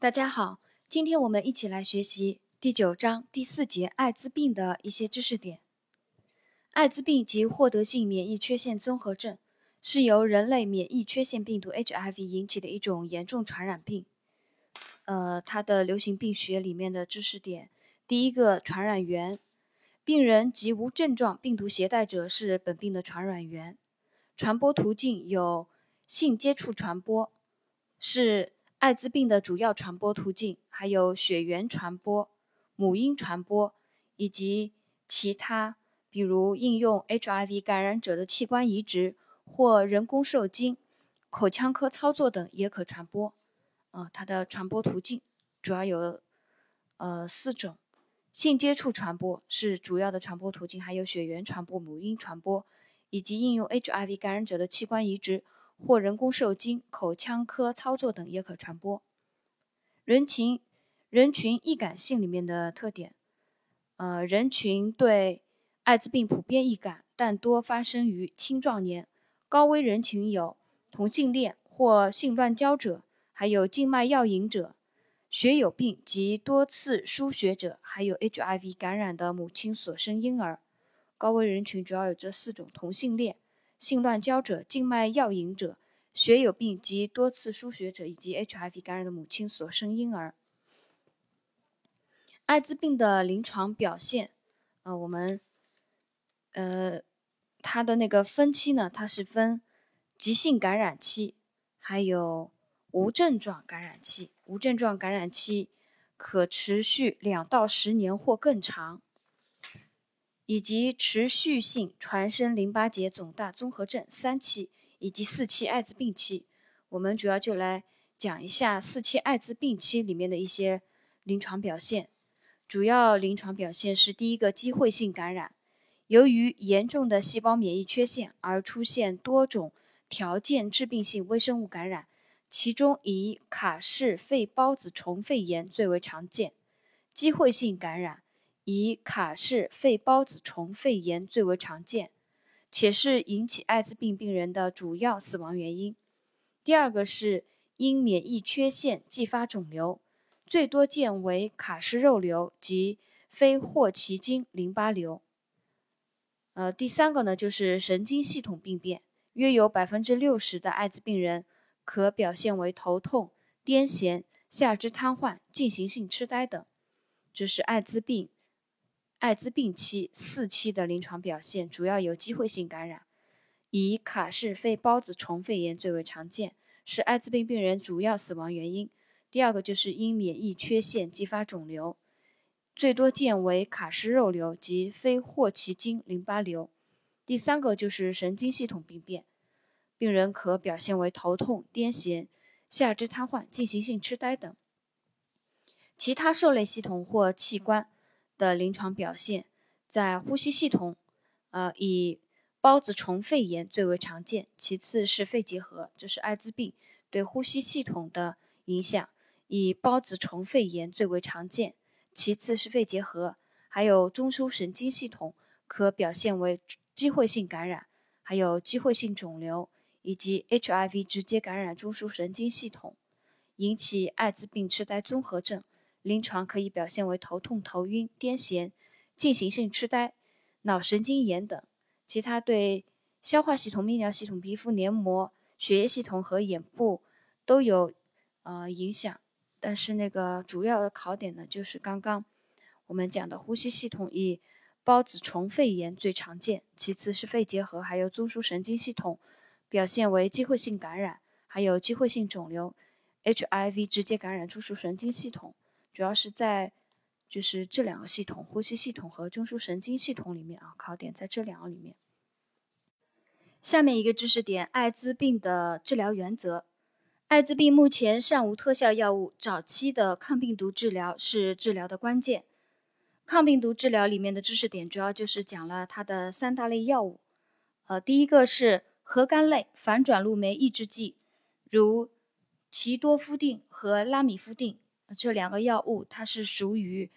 大家好，今天我们一起来学习第九章第四节艾滋病的一些知识点。艾滋病及获得性免疫缺陷综合症是由人类免疫缺陷病毒 HIV 引起的一种严重传染病。呃，它的流行病学里面的知识点，第一个传染源，病人及无症状病毒携带者是本病的传染源。传播途径有性接触传播，是。艾滋病的主要传播途径还有血缘传播、母婴传播以及其他，比如应用 HIV 感染者的器官移植或人工受精、口腔科操作等也可传播。啊，它的传播途径主要有呃四种：性接触传播是主要的传播途径，还有血缘传播、母婴传播以及应用 HIV 感染者的器官移植。或人工受精、口腔科操作等也可传播。人群人群易感性里面的特点，呃，人群对艾滋病普遍易感，但多发生于青壮年。高危人群有同性恋或性乱交者，还有静脉药引者、血友病及多次输血者，还有 HIV 感染的母亲所生婴儿。高危人群主要有这四种：同性恋。性乱交者、静脉药引者、血友病及多次输血者，以及 HIV 感染的母亲所生婴儿。艾滋病的临床表现，呃，我们，呃，它的那个分期呢，它是分急性感染期，还有无症状感染期。无症状感染期可持续两到十年或更长。以及持续性传声淋巴结肿大综合症三期以及四期艾滋病期，我们主要就来讲一下四期艾滋病期里面的一些临床表现。主要临床表现是第一个机会性感染，由于严重的细胞免疫缺陷而出现多种条件致病性微生物感染，其中以卡氏肺孢子虫肺炎最为常见。机会性感染。以卡氏肺孢子虫肺炎最为常见，且是引起艾滋病病人的主要死亡原因。第二个是因免疫缺陷继发肿瘤，最多见为卡氏肉瘤及非霍奇金淋巴瘤。呃，第三个呢就是神经系统病变，约有百分之六十的艾滋病人可表现为头痛、癫痫、下肢瘫痪、进行性痴呆等，这是艾滋病。艾滋病期四期的临床表现主要有机会性感染，以卡氏肺孢子虫肺炎最为常见，是艾滋病病人主要死亡原因。第二个就是因免疫缺陷继发肿瘤，最多见为卡氏肉瘤及非霍奇金淋巴瘤。第三个就是神经系统病变，病人可表现为头痛、癫痫、下肢瘫痪、进行性痴呆等。其他受类系统或器官。的临床表现，在呼吸系统，呃，以孢子虫肺炎最为常见，其次是肺结核，这是艾滋病对呼吸系统的影响，以孢子虫肺炎最为常见，其次是肺结核，还有中枢神经系统可表现为机会性感染，还有机会性肿瘤，以及 HIV 直接感染中枢神经系统，引起艾滋病痴呆综合症。临床可以表现为头痛、头晕、癫痫、进行性痴呆、脑神经炎等。其他对消化系统、泌尿系统、皮肤黏膜、血液系统和眼部都有呃影响。但是那个主要的考点呢，就是刚刚我们讲的呼吸系统，以孢子虫肺炎最常见，其次是肺结核，还有中枢神经系统表现为机会性感染，还有机会性肿瘤、HIV 直接感染中枢神经系统。主要是在就是这两个系统，呼吸系统和中枢神经系统里面啊，考点在这两个里面。下面一个知识点：艾滋病的治疗原则。艾滋病目前尚无特效药物，早期的抗病毒治疗是治疗的关键。抗病毒治疗里面的知识点主要就是讲了它的三大类药物。呃，第一个是核苷类反转录酶抑制剂，如齐多夫定和拉米夫定。这两个药物，它是属于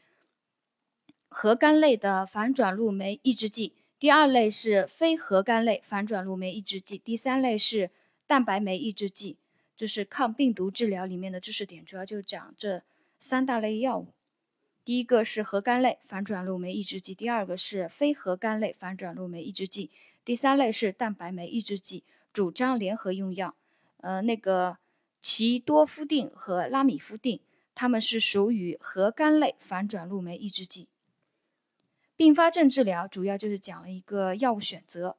核苷类的反转录酶抑制剂。第二类是非核苷类反转录酶抑制剂。第三类是蛋白酶抑制剂。这是抗病毒治疗里面的知识点，主要就讲这三大类药物。第一个是核苷类反转录酶抑制剂，第二个是非核苷类反转录酶抑制剂，第三类是蛋白酶抑制剂。主张联合用药，呃，那个奇多夫定和拉米夫定，它们是属于核苷类反转录酶抑制剂。并发症治疗主要就是讲了一个药物选择，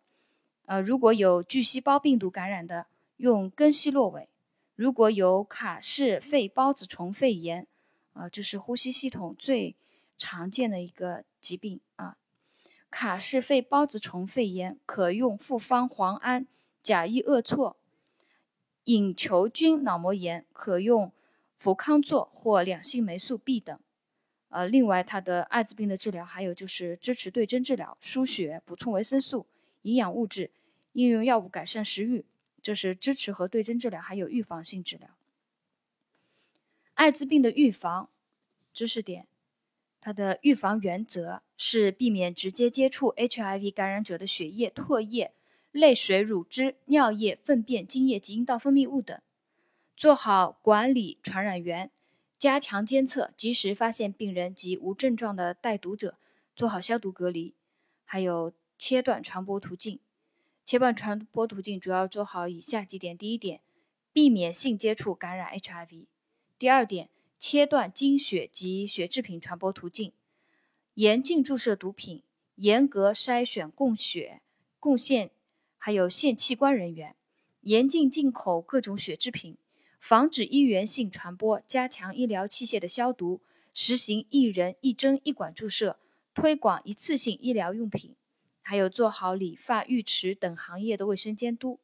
呃，如果有巨细胞病毒感染的，用根西洛韦；如果有卡氏肺孢子虫肺炎。呃，这是呼吸系统最常见的一个疾病啊。卡氏肺孢子虫肺炎可用复方磺胺、甲异恶唑；隐球菌脑膜炎可用氟康唑或两性霉素 B 等。呃，另外它的艾滋病的治疗还有就是支持对症治疗、输血、补充维生素、营养物质、应用药物改善食欲，这是支持和对症治疗，还有预防性治疗。艾滋病的预防知识点，它的预防原则是避免直接接触 HIV 感染者的血液、唾液、泪水、乳汁、尿液、粪便、精液及阴道分泌物等，做好管理传染源，加强监测，及时发现病人及无症状的带毒者，做好消毒隔离，还有切断传播途径。切断传播途径主要做好以下几点：第一点，避免性接触感染 HIV。第二点，切断经血及血制品传播途径，严禁注射毒品，严格筛选供血、贡献还有献器官人员，严禁进口各种血制品，防止医源性传播，加强医疗器械的消毒，实行一人一针一管注射，推广一次性医疗用品，还有做好理发、浴池等行业的卫生监督。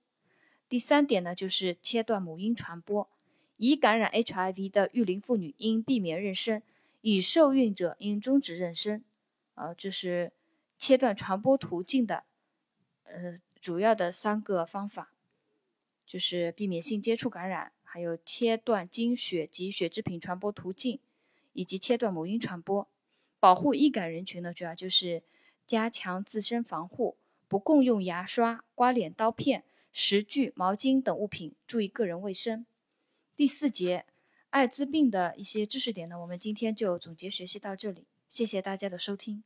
第三点呢，就是切断母婴传播。已感染 HIV 的育龄妇女应避免妊娠，已受孕者应终止妊娠。呃，这是切断传播途径的，呃，主要的三个方法，就是避免性接触感染，还有切断经血及血制品传播途径，以及切断母婴传播。保护易感人群呢，主要就是加强自身防护，不共用牙刷、刮脸刀片、食具、毛巾等物品，注意个人卫生。第四节，艾滋病的一些知识点呢，我们今天就总结学习到这里，谢谢大家的收听。